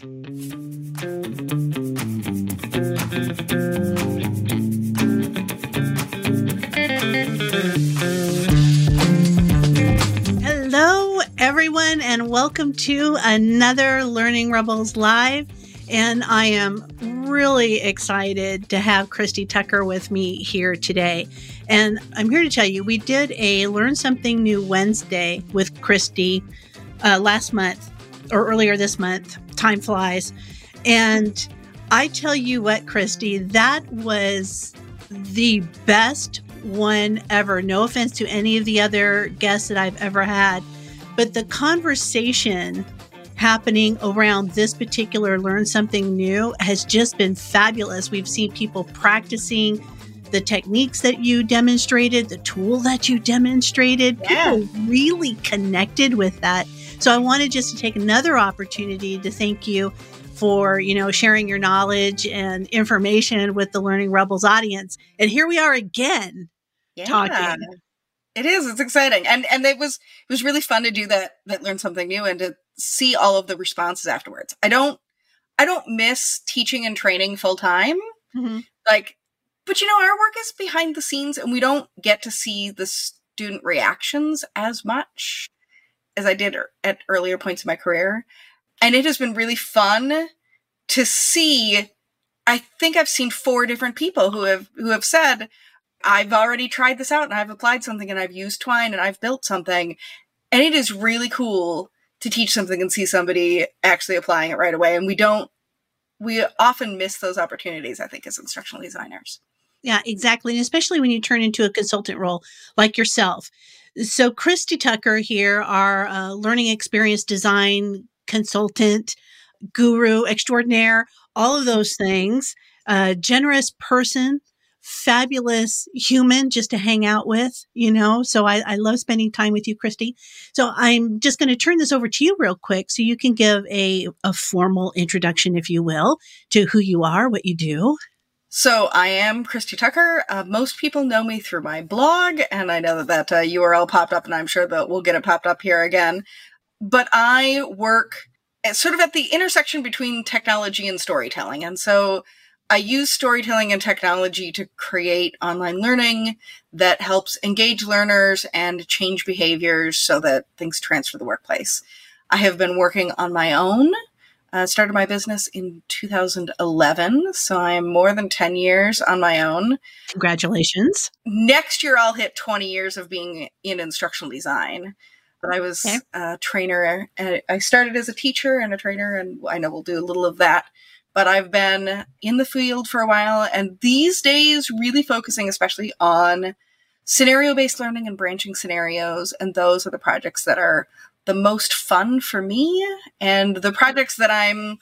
Hello, everyone, and welcome to another Learning Rebels Live. And I am really excited to have Christy Tucker with me here today. And I'm here to tell you, we did a Learn Something New Wednesday with Christy uh, last month or earlier this month. Time flies. And I tell you what, Christy, that was the best one ever. No offense to any of the other guests that I've ever had, but the conversation happening around this particular Learn Something New has just been fabulous. We've seen people practicing the techniques that you demonstrated, the tool that you demonstrated. Yeah. People really connected with that. So I wanted just to take another opportunity to thank you for, you know, sharing your knowledge and information with the Learning Rebels audience. And here we are again yeah. talking. It is. It's exciting, and and it was it was really fun to do that. That learn something new and to see all of the responses afterwards. I don't I don't miss teaching and training full time. Mm-hmm. Like, but you know, our work is behind the scenes, and we don't get to see the student reactions as much as I did er, at earlier points in my career. And it has been really fun to see. I think I've seen four different people who have who have said, I've already tried this out and I've applied something and I've used Twine and I've built something. And it is really cool to teach something and see somebody actually applying it right away. And we don't, we often miss those opportunities, I think, as instructional designers. Yeah, exactly. And especially when you turn into a consultant role like yourself. So, Christy Tucker here, our uh, learning experience design consultant, guru extraordinaire, all of those things, a generous person, fabulous human just to hang out with, you know. So I, I love spending time with you, Christy. So I'm just going to turn this over to you real quick so you can give a, a formal introduction, if you will, to who you are, what you do. So I am Christy Tucker. Uh, most people know me through my blog, and I know that that uh, URL popped up, and I'm sure that we'll get it popped up here again. But I work sort of at the intersection between technology and storytelling, and so I use storytelling and technology to create online learning that helps engage learners and change behaviors so that things transfer the workplace. I have been working on my own. Uh, started my business in 2011, so I am more than 10 years on my own. Congratulations. Next year, I'll hit 20 years of being in instructional design. But I was okay. a trainer. I started as a teacher and a trainer, and I know we'll do a little of that but I've been in the field for a while and these days really focusing especially on scenario based learning and branching scenarios. And those are the projects that are the most fun for me and the projects that I'm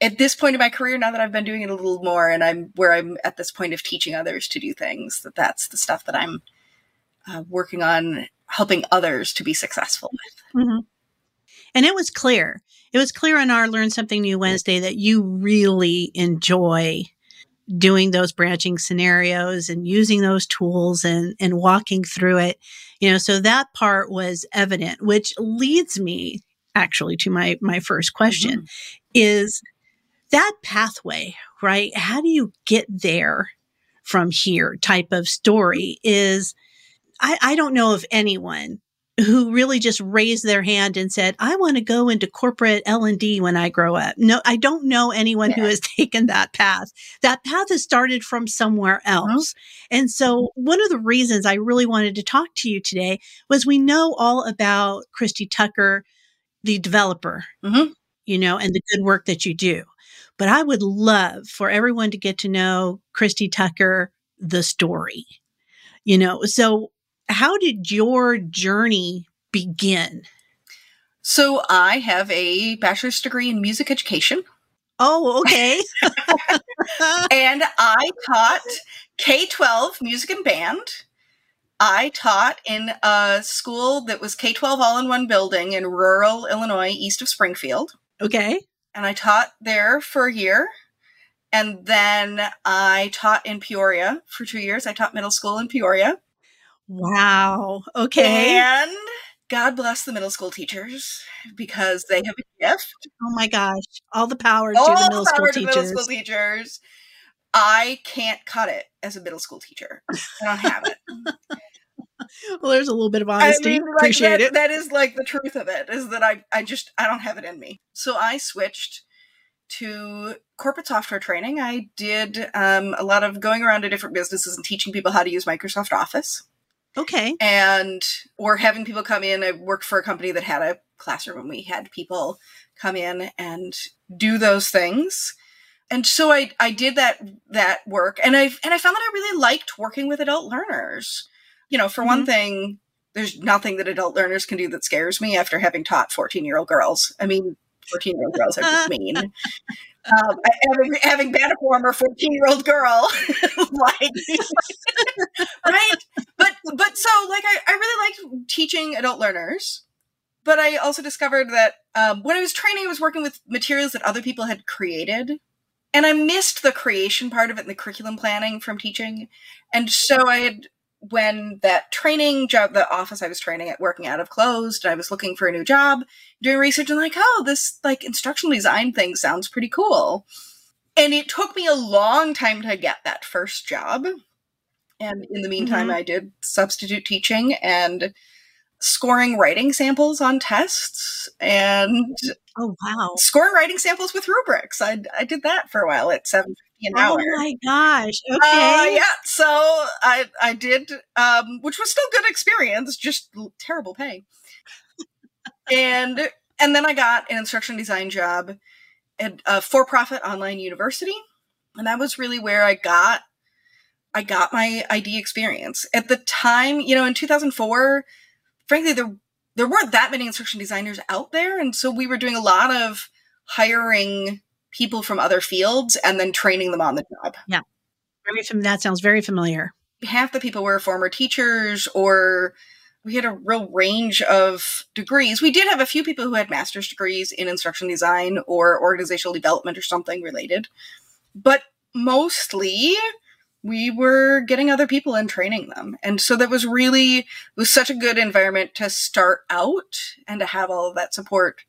at this point in my career now that I've been doing it a little more and I'm where I'm at this point of teaching others to do things that that's the stuff that I'm uh, working on helping others to be successful with. Mm-hmm. And it was clear. It was clear on our Learn Something New Wednesday that you really enjoy doing those branching scenarios and using those tools and, and walking through it. You know, so that part was evident, which leads me actually to my, my first question mm-hmm. is that pathway, right? How do you get there from here type of story is I, I don't know of anyone who really just raised their hand and said, I want to go into corporate L&D when I grow up. No, I don't know anyone yeah. who has taken that path. That path has started from somewhere uh-huh. else. Mm-hmm. And so one of the reasons I really wanted to talk to you today was we know all about Christy Tucker, the developer, mm-hmm. you know, and the good work that you do. But I would love for everyone to get to know Christy Tucker, the story. You know, so how did your journey begin? So I have a bachelor's degree in music education. Oh, okay. and I taught K 12 music and band. I taught in a school that was K 12 all in one building in rural Illinois, east of Springfield. Okay. And I taught there for a year. And then I taught in Peoria for two years. I taught middle school in Peoria. Wow. Okay. And God bless the middle school teachers because they have a gift. Oh my gosh. All the power to the middle school teachers. middle school teachers. I can't cut it as a middle school teacher. I don't have it. well, there's a little bit of honesty. I mean, like Appreciate that, it. That is like the truth of it is that I, I just, I don't have it in me. So I switched to corporate software training. I did um, a lot of going around to different businesses and teaching people how to use Microsoft Office. Okay. And or having people come in. I worked for a company that had a classroom and we had people come in and do those things. And so I I did that that work and I and I found that I really liked working with adult learners. You know, for mm-hmm. one thing, there's nothing that adult learners can do that scares me after having taught 14 year old girls. I mean, 14 year old girls are just mean. Um, having, having a former 14 year old girl, like, right? But, but so like, I, I really liked teaching adult learners, but I also discovered that um, when I was training, I was working with materials that other people had created. And I missed the creation part of it in the curriculum planning from teaching. And so I had when that training job, the office I was training at working out of closed, and I was looking for a new job, doing research and like, oh, this like instructional design thing sounds pretty cool. And it took me a long time to get that first job. And in the meantime, mm-hmm. I did substitute teaching and scoring writing samples on tests and oh wow scoring writing samples with rubrics i, I did that for a while at 7 an oh hour. Oh my gosh. Uh, okay. Uh, yeah. So I I did um which was still good experience, just terrible pay. and and then I got an instruction design job at a for-profit online university. And that was really where I got I got my ID experience. At the time, you know, in 2004, frankly there there weren't that many instruction designers out there and so we were doing a lot of hiring people from other fields and then training them on the job. Yeah. That sounds very familiar. Half the people were former teachers or we had a real range of degrees. We did have a few people who had master's degrees in instruction design or organizational development or something related. But mostly we were getting other people and training them. And so that was really was such a good environment to start out and to have all of that support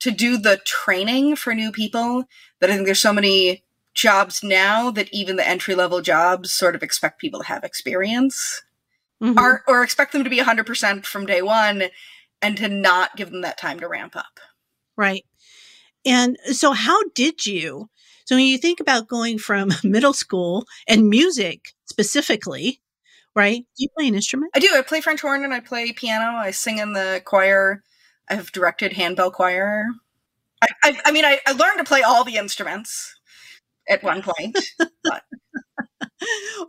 to do the training for new people that I think there's so many jobs now that even the entry level jobs sort of expect people to have experience mm-hmm. or, or expect them to be 100% from day one and to not give them that time to ramp up. Right. And so, how did you? So, when you think about going from middle school and music specifically, right? Do you play an instrument? I do. I play French horn and I play piano. I sing in the choir. I've directed handbell choir. I, I, I mean, I, I, learned to play all the instruments at one point. But.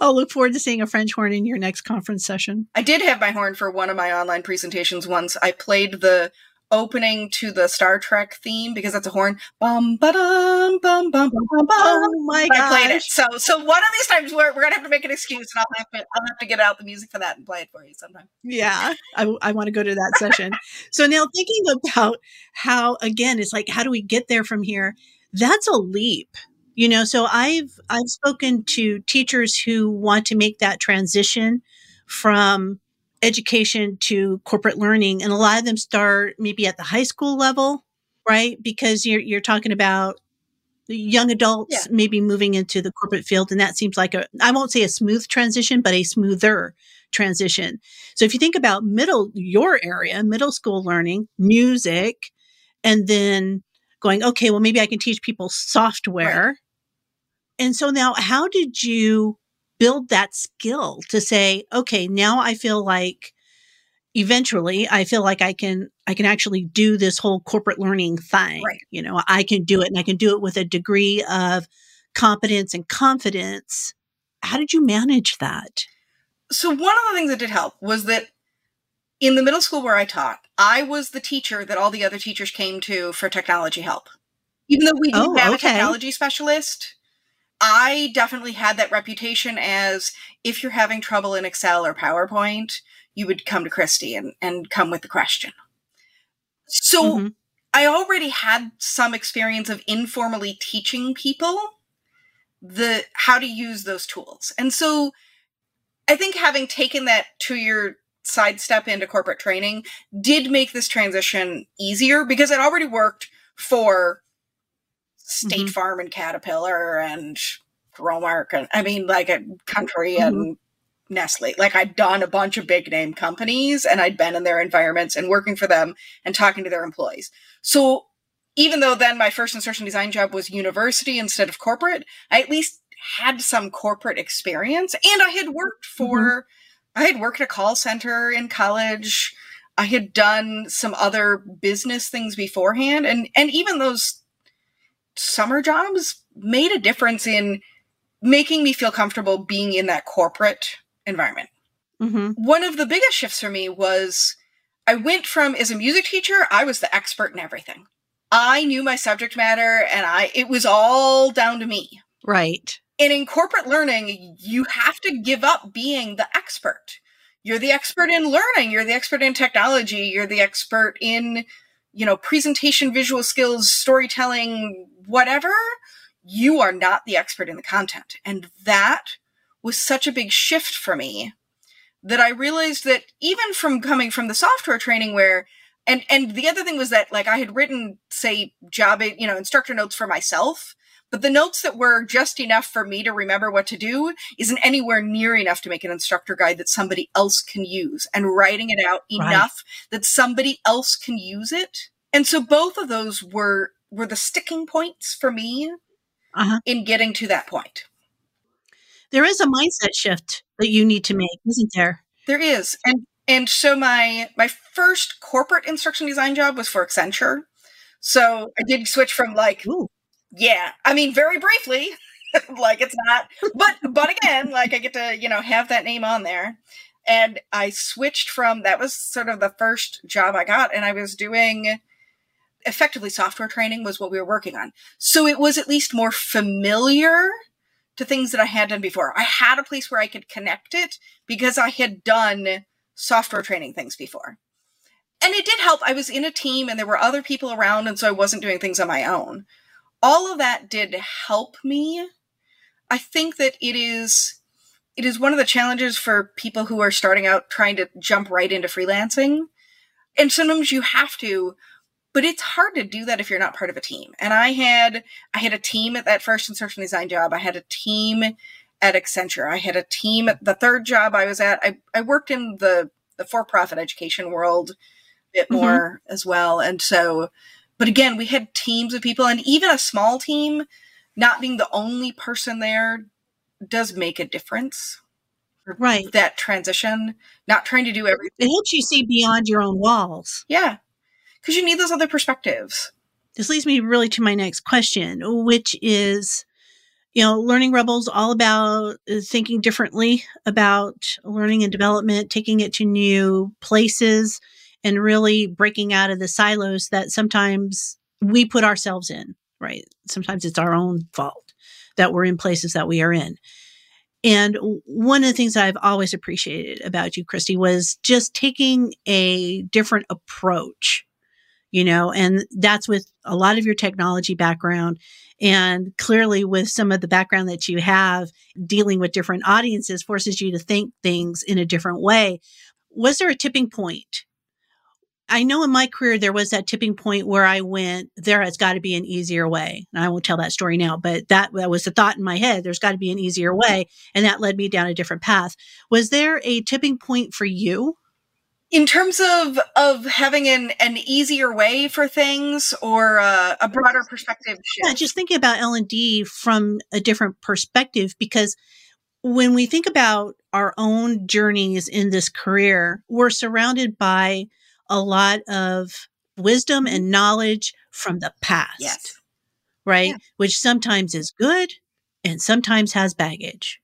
I'll look forward to seeing a French horn in your next conference session. I did have my horn for one of my online presentations once. I played the opening to the Star Trek theme because that's a horn. Bum ba dum bum bum bum bum. Oh my god! I played it. So so one of these times we're, we're gonna have to make an excuse, and I'll have to I'll have to get out the music for that and play it for you sometime. Yeah, I I want to go to that session. So now thinking about how again, it's like how do we get there from here? That's a leap. You know, so I've I've spoken to teachers who want to make that transition from education to corporate learning. And a lot of them start maybe at the high school level, right? Because you're, you're talking about young adults yeah. maybe moving into the corporate field. And that seems like a, I won't say a smooth transition, but a smoother transition. So if you think about middle, your area, middle school learning, music, and then going, okay, well, maybe I can teach people software. Right. And so now how did you build that skill to say, okay, now I feel like eventually I feel like I can I can actually do this whole corporate learning thing. Right. You know, I can do it and I can do it with a degree of competence and confidence. How did you manage that? So one of the things that did help was that in the middle school where I taught, I was the teacher that all the other teachers came to for technology help. Even though we didn't oh, have okay. a technology specialist, I definitely had that reputation as if you're having trouble in Excel or PowerPoint, you would come to Christy and, and come with the question. So mm-hmm. I already had some experience of informally teaching people the how to use those tools. And so I think having taken that two year sidestep into corporate training did make this transition easier because I'd already worked for State mm-hmm. Farm and Caterpillar and Growmark and I mean like a country mm-hmm. and Nestle. Like I'd done a bunch of big name companies and I'd been in their environments and working for them and talking to their employees. So even though then my first instruction design job was university instead of corporate, I at least had some corporate experience and I had worked for mm-hmm I had worked at a call center in college. I had done some other business things beforehand and and even those summer jobs made a difference in making me feel comfortable being in that corporate environment. Mm-hmm. One of the biggest shifts for me was I went from as a music teacher, I was the expert in everything. I knew my subject matter and I it was all down to me. Right. And in corporate learning, you have to give up being the expert. You're the expert in learning, you're the expert in technology, you're the expert in, you know, presentation, visual skills, storytelling, whatever. You are not the expert in the content. And that was such a big shift for me that I realized that even from coming from the software training where and and the other thing was that like I had written say job you know instructor notes for myself but the notes that were just enough for me to remember what to do isn't anywhere near enough to make an instructor guide that somebody else can use and writing it out enough right. that somebody else can use it. And so both of those were were the sticking points for me uh-huh. in getting to that point. There is a mindset shift that you need to make, isn't there? There is. And and so my my first corporate instruction design job was for Accenture. So I did switch from like Ooh. Yeah, I mean, very briefly, like it's not, but but again, like I get to you know have that name on there, and I switched from that was sort of the first job I got, and I was doing effectively software training was what we were working on, so it was at least more familiar to things that I had done before. I had a place where I could connect it because I had done software training things before. And it did help. I was in a team and there were other people around, and so I wasn't doing things on my own all of that did help me. I think that it is it is one of the challenges for people who are starting out trying to jump right into freelancing. And sometimes you have to, but it's hard to do that if you're not part of a team. And I had I had a team at that first instruction design job. I had a team at Accenture. I had a team at the third job I was at. I, I worked in the, the for-profit education world a bit mm-hmm. more mm-hmm. as well. And so but again, we had teams of people, and even a small team, not being the only person there, does make a difference. Right. That transition, not trying to do everything. It helps you see beyond your own walls. Yeah. Because you need those other perspectives. This leads me really to my next question, which is you know, Learning Rebels all about uh, thinking differently about learning and development, taking it to new places, and really breaking out of the silos that sometimes we put ourselves in, right? Sometimes it's our own fault that we're in places that we are in. And one of the things I've always appreciated about you, Christy, was just taking a different approach, you know, and that's with a lot of your technology background and clearly with some of the background that you have dealing with different audiences forces you to think things in a different way. Was there a tipping point I know in my career there was that tipping point where I went, there has got to be an easier way. And I won't tell that story now, but that, that was the thought in my head. There's got to be an easier way. And that led me down a different path. Was there a tipping point for you? In terms of of having an, an easier way for things or uh, a broader perspective shift? Yeah, just thinking about L and D from a different perspective because when we think about our own journeys in this career, we're surrounded by a lot of wisdom and knowledge from the past. Yes. Right? Yeah. Which sometimes is good and sometimes has baggage.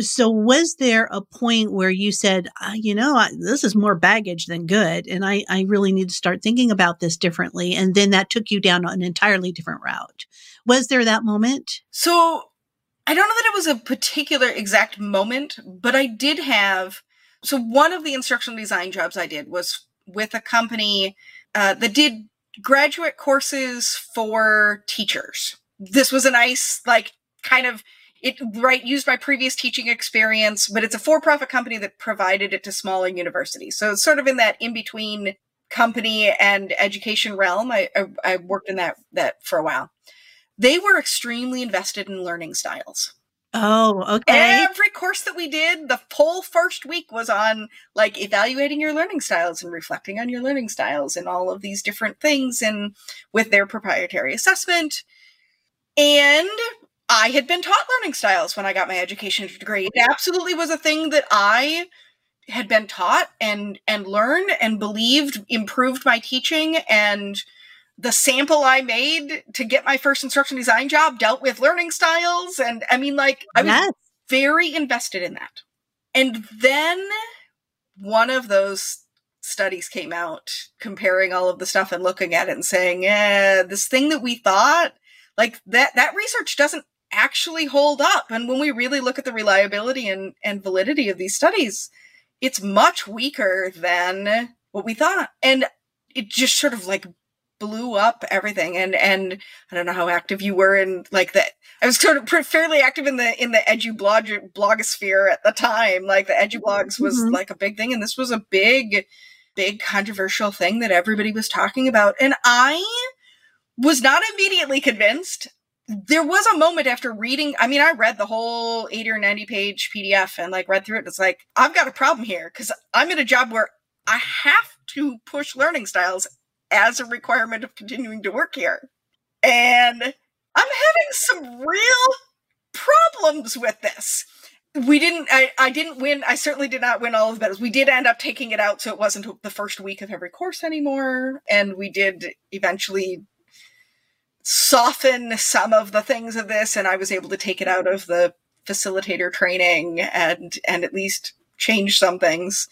So, was there a point where you said, uh, you know, I, this is more baggage than good, and I, I really need to start thinking about this differently? And then that took you down an entirely different route. Was there that moment? So, I don't know that it was a particular exact moment, but I did have. So, one of the instructional design jobs I did was with a company uh, that did graduate courses for teachers. This was a nice, like, kind of it right used my previous teaching experience, but it's a for-profit company that provided it to smaller universities. So it's sort of in that in between company and education realm. I, I, I worked in that that for a while. They were extremely invested in learning styles. Oh, okay. Every course that we did, the whole first week was on like evaluating your learning styles and reflecting on your learning styles and all of these different things and with their proprietary assessment. And I had been taught learning styles when I got my education degree. It absolutely was a thing that I had been taught and and learned and believed improved my teaching and the sample I made to get my first instruction design job dealt with learning styles. And I mean, like, I was yes. very invested in that. And then one of those studies came out comparing all of the stuff and looking at it and saying, yeah, this thing that we thought, like that, that research doesn't actually hold up. And when we really look at the reliability and, and validity of these studies, it's much weaker than what we thought. And it just sort of like blew up everything and and i don't know how active you were in like that i was sort of fairly active in the in the edu blog blogosphere at the time like the edu blogs was mm-hmm. like a big thing and this was a big big controversial thing that everybody was talking about and i was not immediately convinced there was a moment after reading i mean i read the whole 80 or 90 page pdf and like read through it and it's like i've got a problem here because i'm in a job where i have to push learning styles as a requirement of continuing to work here. And I'm having some real problems with this. We didn't, I, I didn't win. I certainly did not win all of the battles. We did end up taking it out so it wasn't the first week of every course anymore. And we did eventually soften some of the things of this. And I was able to take it out of the facilitator training and, and at least change some things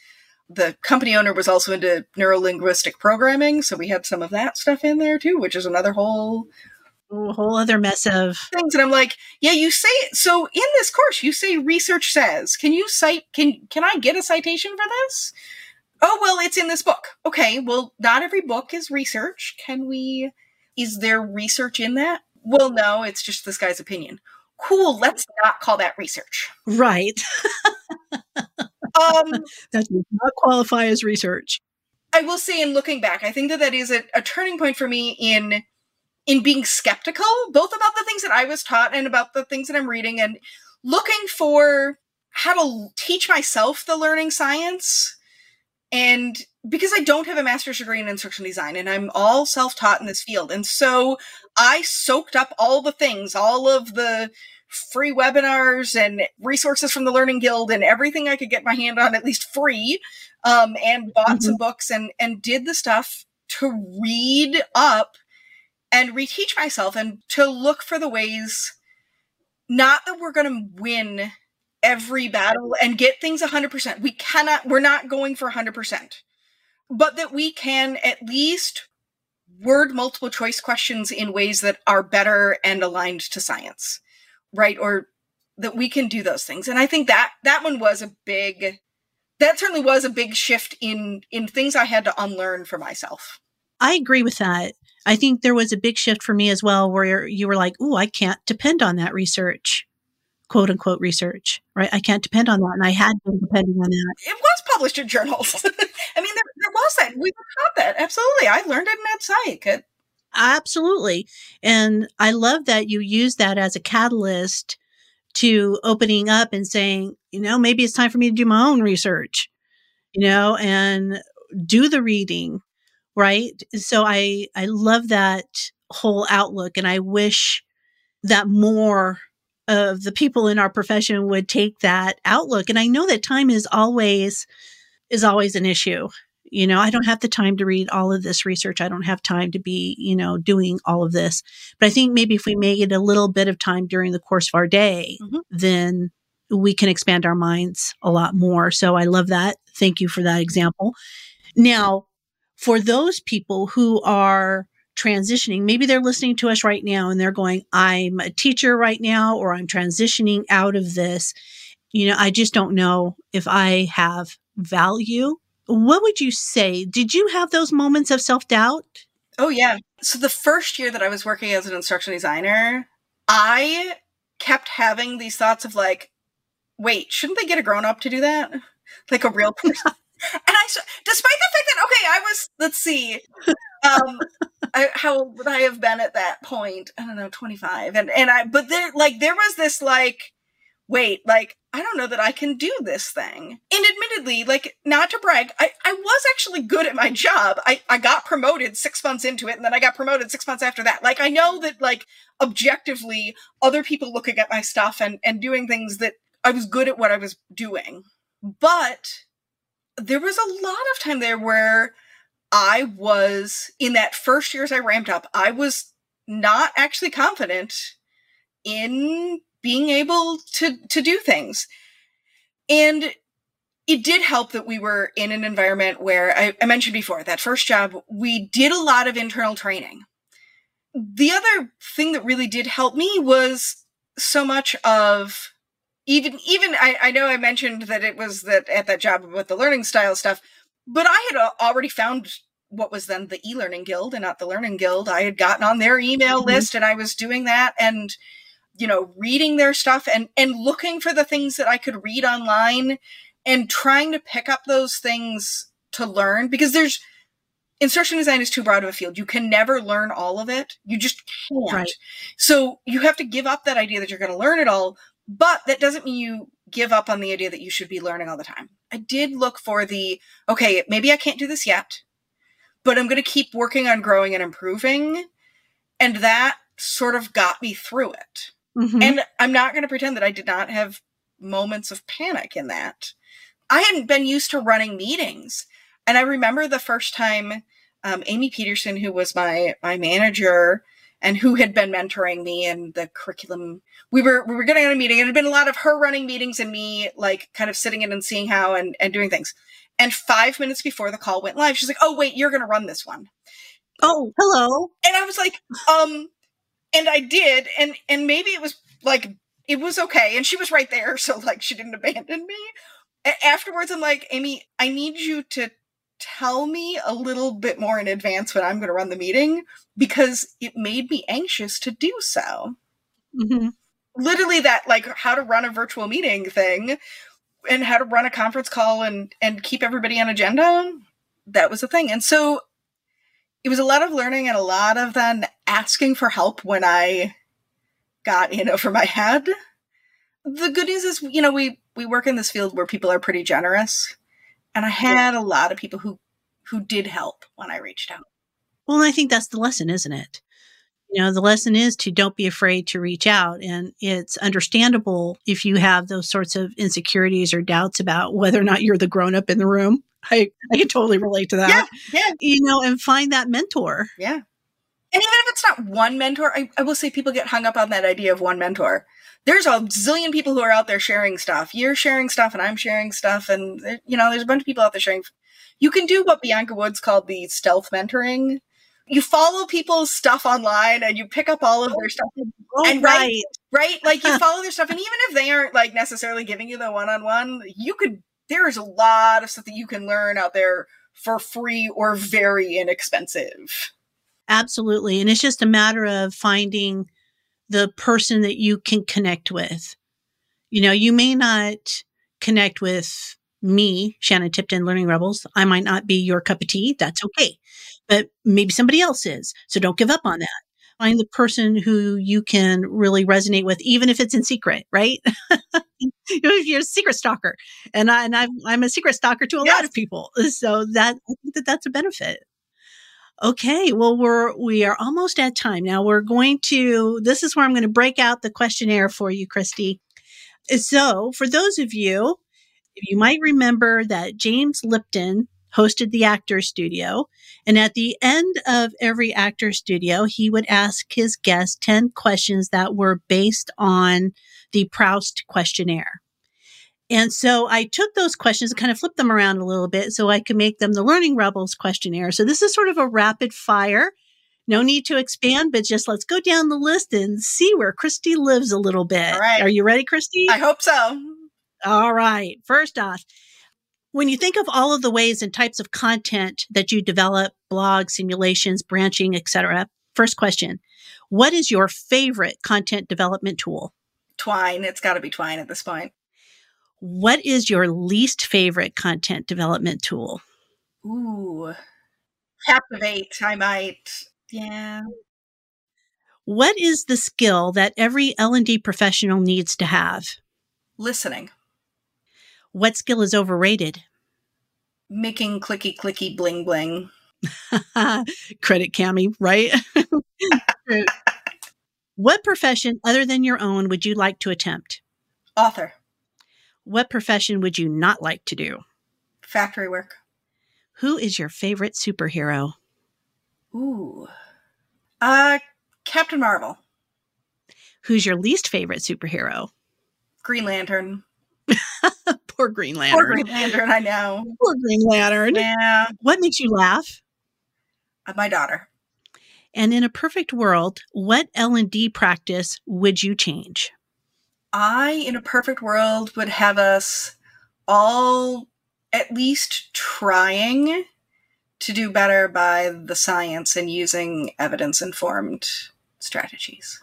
the company owner was also into neurolinguistic programming, so we had some of that stuff in there too, which is another whole a whole other mess of things. And I'm like, yeah, you say it. So in this course, you say research says. Can you cite? Can can I get a citation for this? Oh well, it's in this book. Okay, well, not every book is research. Can we? Is there research in that? Well, no, it's just this guy's opinion. Cool. Let's not call that research. Right. Um, that does not qualify as research. I will say, in looking back, I think that that is a, a turning point for me in in being skeptical, both about the things that I was taught and about the things that I'm reading, and looking for how to teach myself the learning science. And because I don't have a master's degree in instructional design and I'm all self taught in this field. And so I soaked up all the things, all of the free webinars and resources from the Learning Guild and everything I could get my hand on, at least free, um, and bought mm-hmm. some books and and did the stuff to read up and reteach myself and to look for the ways. Not that we're going to win every battle and get things 100%. We cannot, we're not going for 100%, but that we can at least word multiple choice questions in ways that are better and aligned to science right or that we can do those things. And i think that that one was a big that certainly was a big shift in in things i had to unlearn for myself. I agree with that. I think there was a big shift for me as well where you were like oh i can't depend on that research quote unquote research right? I can't depend on that and i had been depending on that. It was published in journals. I mean there, there was that. We were taught that. Absolutely. I learned it in that psych. It, Absolutely. And I love that you use that as a catalyst to opening up and saying, you know, maybe it's time for me to do my own research, you know, and do the reading, right? So I I love that whole outlook and I wish that more of the people in our profession would take that outlook and I know that time is always is always an issue you know, I don't have the time to read all of this research. I don't have time to be, you know, doing all of this. But I think maybe if we make it a little bit of time during the course of our day, mm-hmm. then we can expand our minds a lot more. So I love that. Thank you for that example. Now, for those people who are transitioning, maybe they're listening to us right now and they're going, I'm a teacher right now, or I'm transitioning out of this. You know, I just don't know if I have value what would you say? Did you have those moments of self doubt? Oh, yeah. So, the first year that I was working as an instruction designer, I kept having these thoughts of like, wait, shouldn't they get a grown up to do that? Like a real person. and I, despite the fact that, okay, I was, let's see, um, I, how would I have been at that point? I don't know, 25. And, and I, but there, like, there was this like, wait, like, I don't know that I can do this thing. And admittedly, like, not to brag, I, I was actually good at my job. I, I got promoted six months into it, and then I got promoted six months after that. Like, I know that, like, objectively, other people looking at my stuff and, and doing things that I was good at what I was doing. But there was a lot of time there where I was, in that first year as I ramped up, I was not actually confident in being able to to do things. And it did help that we were in an environment where I, I, mentioned before that first job, we did a lot of internal training. The other thing that really did help me was so much of even even I, I know I mentioned that it was that at that job with the learning style stuff, but I had already found what was then the e-learning guild and not the learning guild. I had gotten on their email mm-hmm. list and I was doing that and you know, reading their stuff and and looking for the things that I could read online and trying to pick up those things to learn because there's instruction design is too broad of a field. You can never learn all of it. You just can't. Right. So you have to give up that idea that you're going to learn it all, but that doesn't mean you give up on the idea that you should be learning all the time. I did look for the okay, maybe I can't do this yet, but I'm going to keep working on growing and improving. And that sort of got me through it. Mm-hmm. And I'm not going to pretend that I did not have moments of panic in that. I hadn't been used to running meetings. And I remember the first time um, Amy Peterson, who was my my manager and who had been mentoring me in the curriculum, we were we were getting on a meeting. It had been a lot of her running meetings and me like kind of sitting in and seeing how and, and doing things. And five minutes before the call went live, she's like, "Oh wait, you're going to run this one." Oh, hello. And I was like, um, and I did, and and maybe it was like it was okay, and she was right there, so like she didn't abandon me. A- afterwards, I'm like, Amy, I need you to tell me a little bit more in advance when I'm going to run the meeting because it made me anxious to do so. Mm-hmm. Literally, that like how to run a virtual meeting thing and how to run a conference call and and keep everybody on agenda. That was a thing, and so it was a lot of learning and a lot of then asking for help when I got in over my head. The good news is, you know, we we work in this field where people are pretty generous, and I had a lot of people who who did help when I reached out. Well, I think that's the lesson, isn't it? You know, the lesson is to don't be afraid to reach out. And it's understandable if you have those sorts of insecurities or doubts about whether or not you're the grown up in the room. I, I can totally relate to that. Yeah, yeah. You know, and find that mentor. Yeah. And even if it's not one mentor, I, I will say people get hung up on that idea of one mentor. There's a zillion people who are out there sharing stuff. You're sharing stuff and I'm sharing stuff. And, you know, there's a bunch of people out there sharing. You can do what Bianca Woods called the stealth mentoring. You follow people's stuff online and you pick up all of their stuff. Oh, and right. right? Like you follow their stuff. And even if they aren't like necessarily giving you the one on one, you could there's a lot of stuff that you can learn out there for free or very inexpensive. Absolutely. And it's just a matter of finding the person that you can connect with. You know, you may not connect with me, Shannon Tipton, Learning Rebels. I might not be your cup of tea. That's okay. But maybe somebody else is. So don't give up on that find the person who you can really resonate with, even if it's in secret, right? if you're a secret stalker, and I and I'm, I'm a secret stalker to a yes. lot of people, so that I think that that's a benefit. Okay, well we're we are almost at time now. We're going to. This is where I'm going to break out the questionnaire for you, Christy. So, for those of you, you might remember that James Lipton hosted the actor studio. And at the end of every actor studio, he would ask his guests 10 questions that were based on the Proust questionnaire. And so I took those questions and kind of flipped them around a little bit so I could make them the Learning Rebels questionnaire. So this is sort of a rapid fire. No need to expand, but just let's go down the list and see where Christy lives a little bit. All right. Are you ready, Christy? I hope so. All right. First off, when you think of all of the ways and types of content that you develop, blogs, simulations, branching, etc. First question, what is your favorite content development tool? Twine. It's got to be Twine at this point. What is your least favorite content development tool? Ooh, Captivate. I might. Yeah. What is the skill that every L&D professional needs to have? Listening. What skill is overrated? Making clicky clicky bling bling. Credit Cammy, right? what profession other than your own would you like to attempt? Author. What profession would you not like to do? Factory work. Who is your favorite superhero? Ooh. Uh Captain Marvel. Who's your least favorite superhero? Green Lantern. Poor Green Lantern. Poor Green Lantern, I know. Poor Green Lantern. Yeah. What makes you laugh? Uh, my daughter. And in a perfect world, what L&D practice would you change? I, in a perfect world, would have us all at least trying to do better by the science and using evidence informed strategies.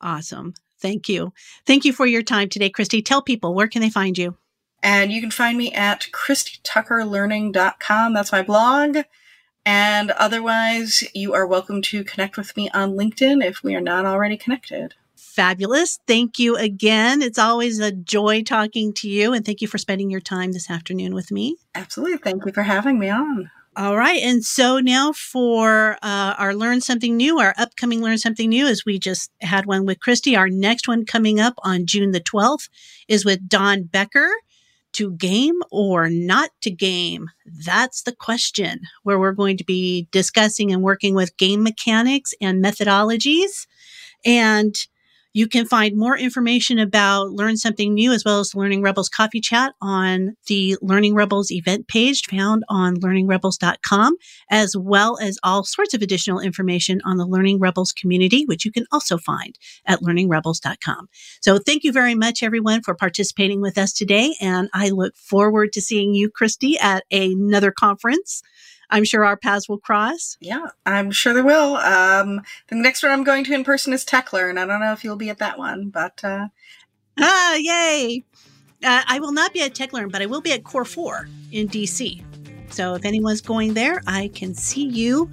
Awesome. Thank you. Thank you for your time today, Christy. Tell people where can they find you? And you can find me at christytuckerlearning.com. That's my blog. And otherwise, you are welcome to connect with me on LinkedIn if we are not already connected. Fabulous. Thank you again. It's always a joy talking to you. And thank you for spending your time this afternoon with me. Absolutely. Thank you for having me on. All right. And so now for uh, our Learn Something New, our upcoming Learn Something New, as we just had one with Christy. Our next one coming up on June the 12th is with Don Becker. To game or not to game? That's the question where we're going to be discussing and working with game mechanics and methodologies. And you can find more information about Learn Something New as well as Learning Rebels Coffee Chat on the Learning Rebels event page found on learningrebels.com, as well as all sorts of additional information on the Learning Rebels community, which you can also find at learningrebels.com. So thank you very much, everyone, for participating with us today. And I look forward to seeing you, Christy, at another conference. I'm sure our paths will cross. Yeah, I'm sure they will. Um, the next one I'm going to in person is TechLearn. I don't know if you'll be at that one, but uh... ah, yay! Uh, I will not be at TechLearn, but I will be at Core Four in DC. So if anyone's going there, I can see you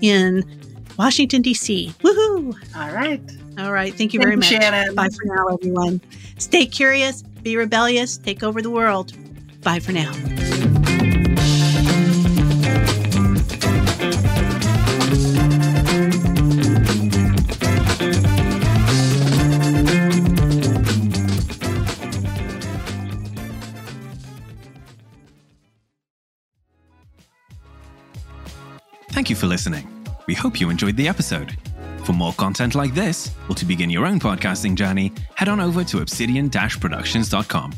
in Washington D.C. Woohoo! All right. All right. Thank you very much. Shannon. Bye for now, everyone. Stay curious, be rebellious, take over the world. Bye for now. Thank you for listening. We hope you enjoyed the episode. For more content like this, or to begin your own podcasting journey, head on over to obsidian-productions.com.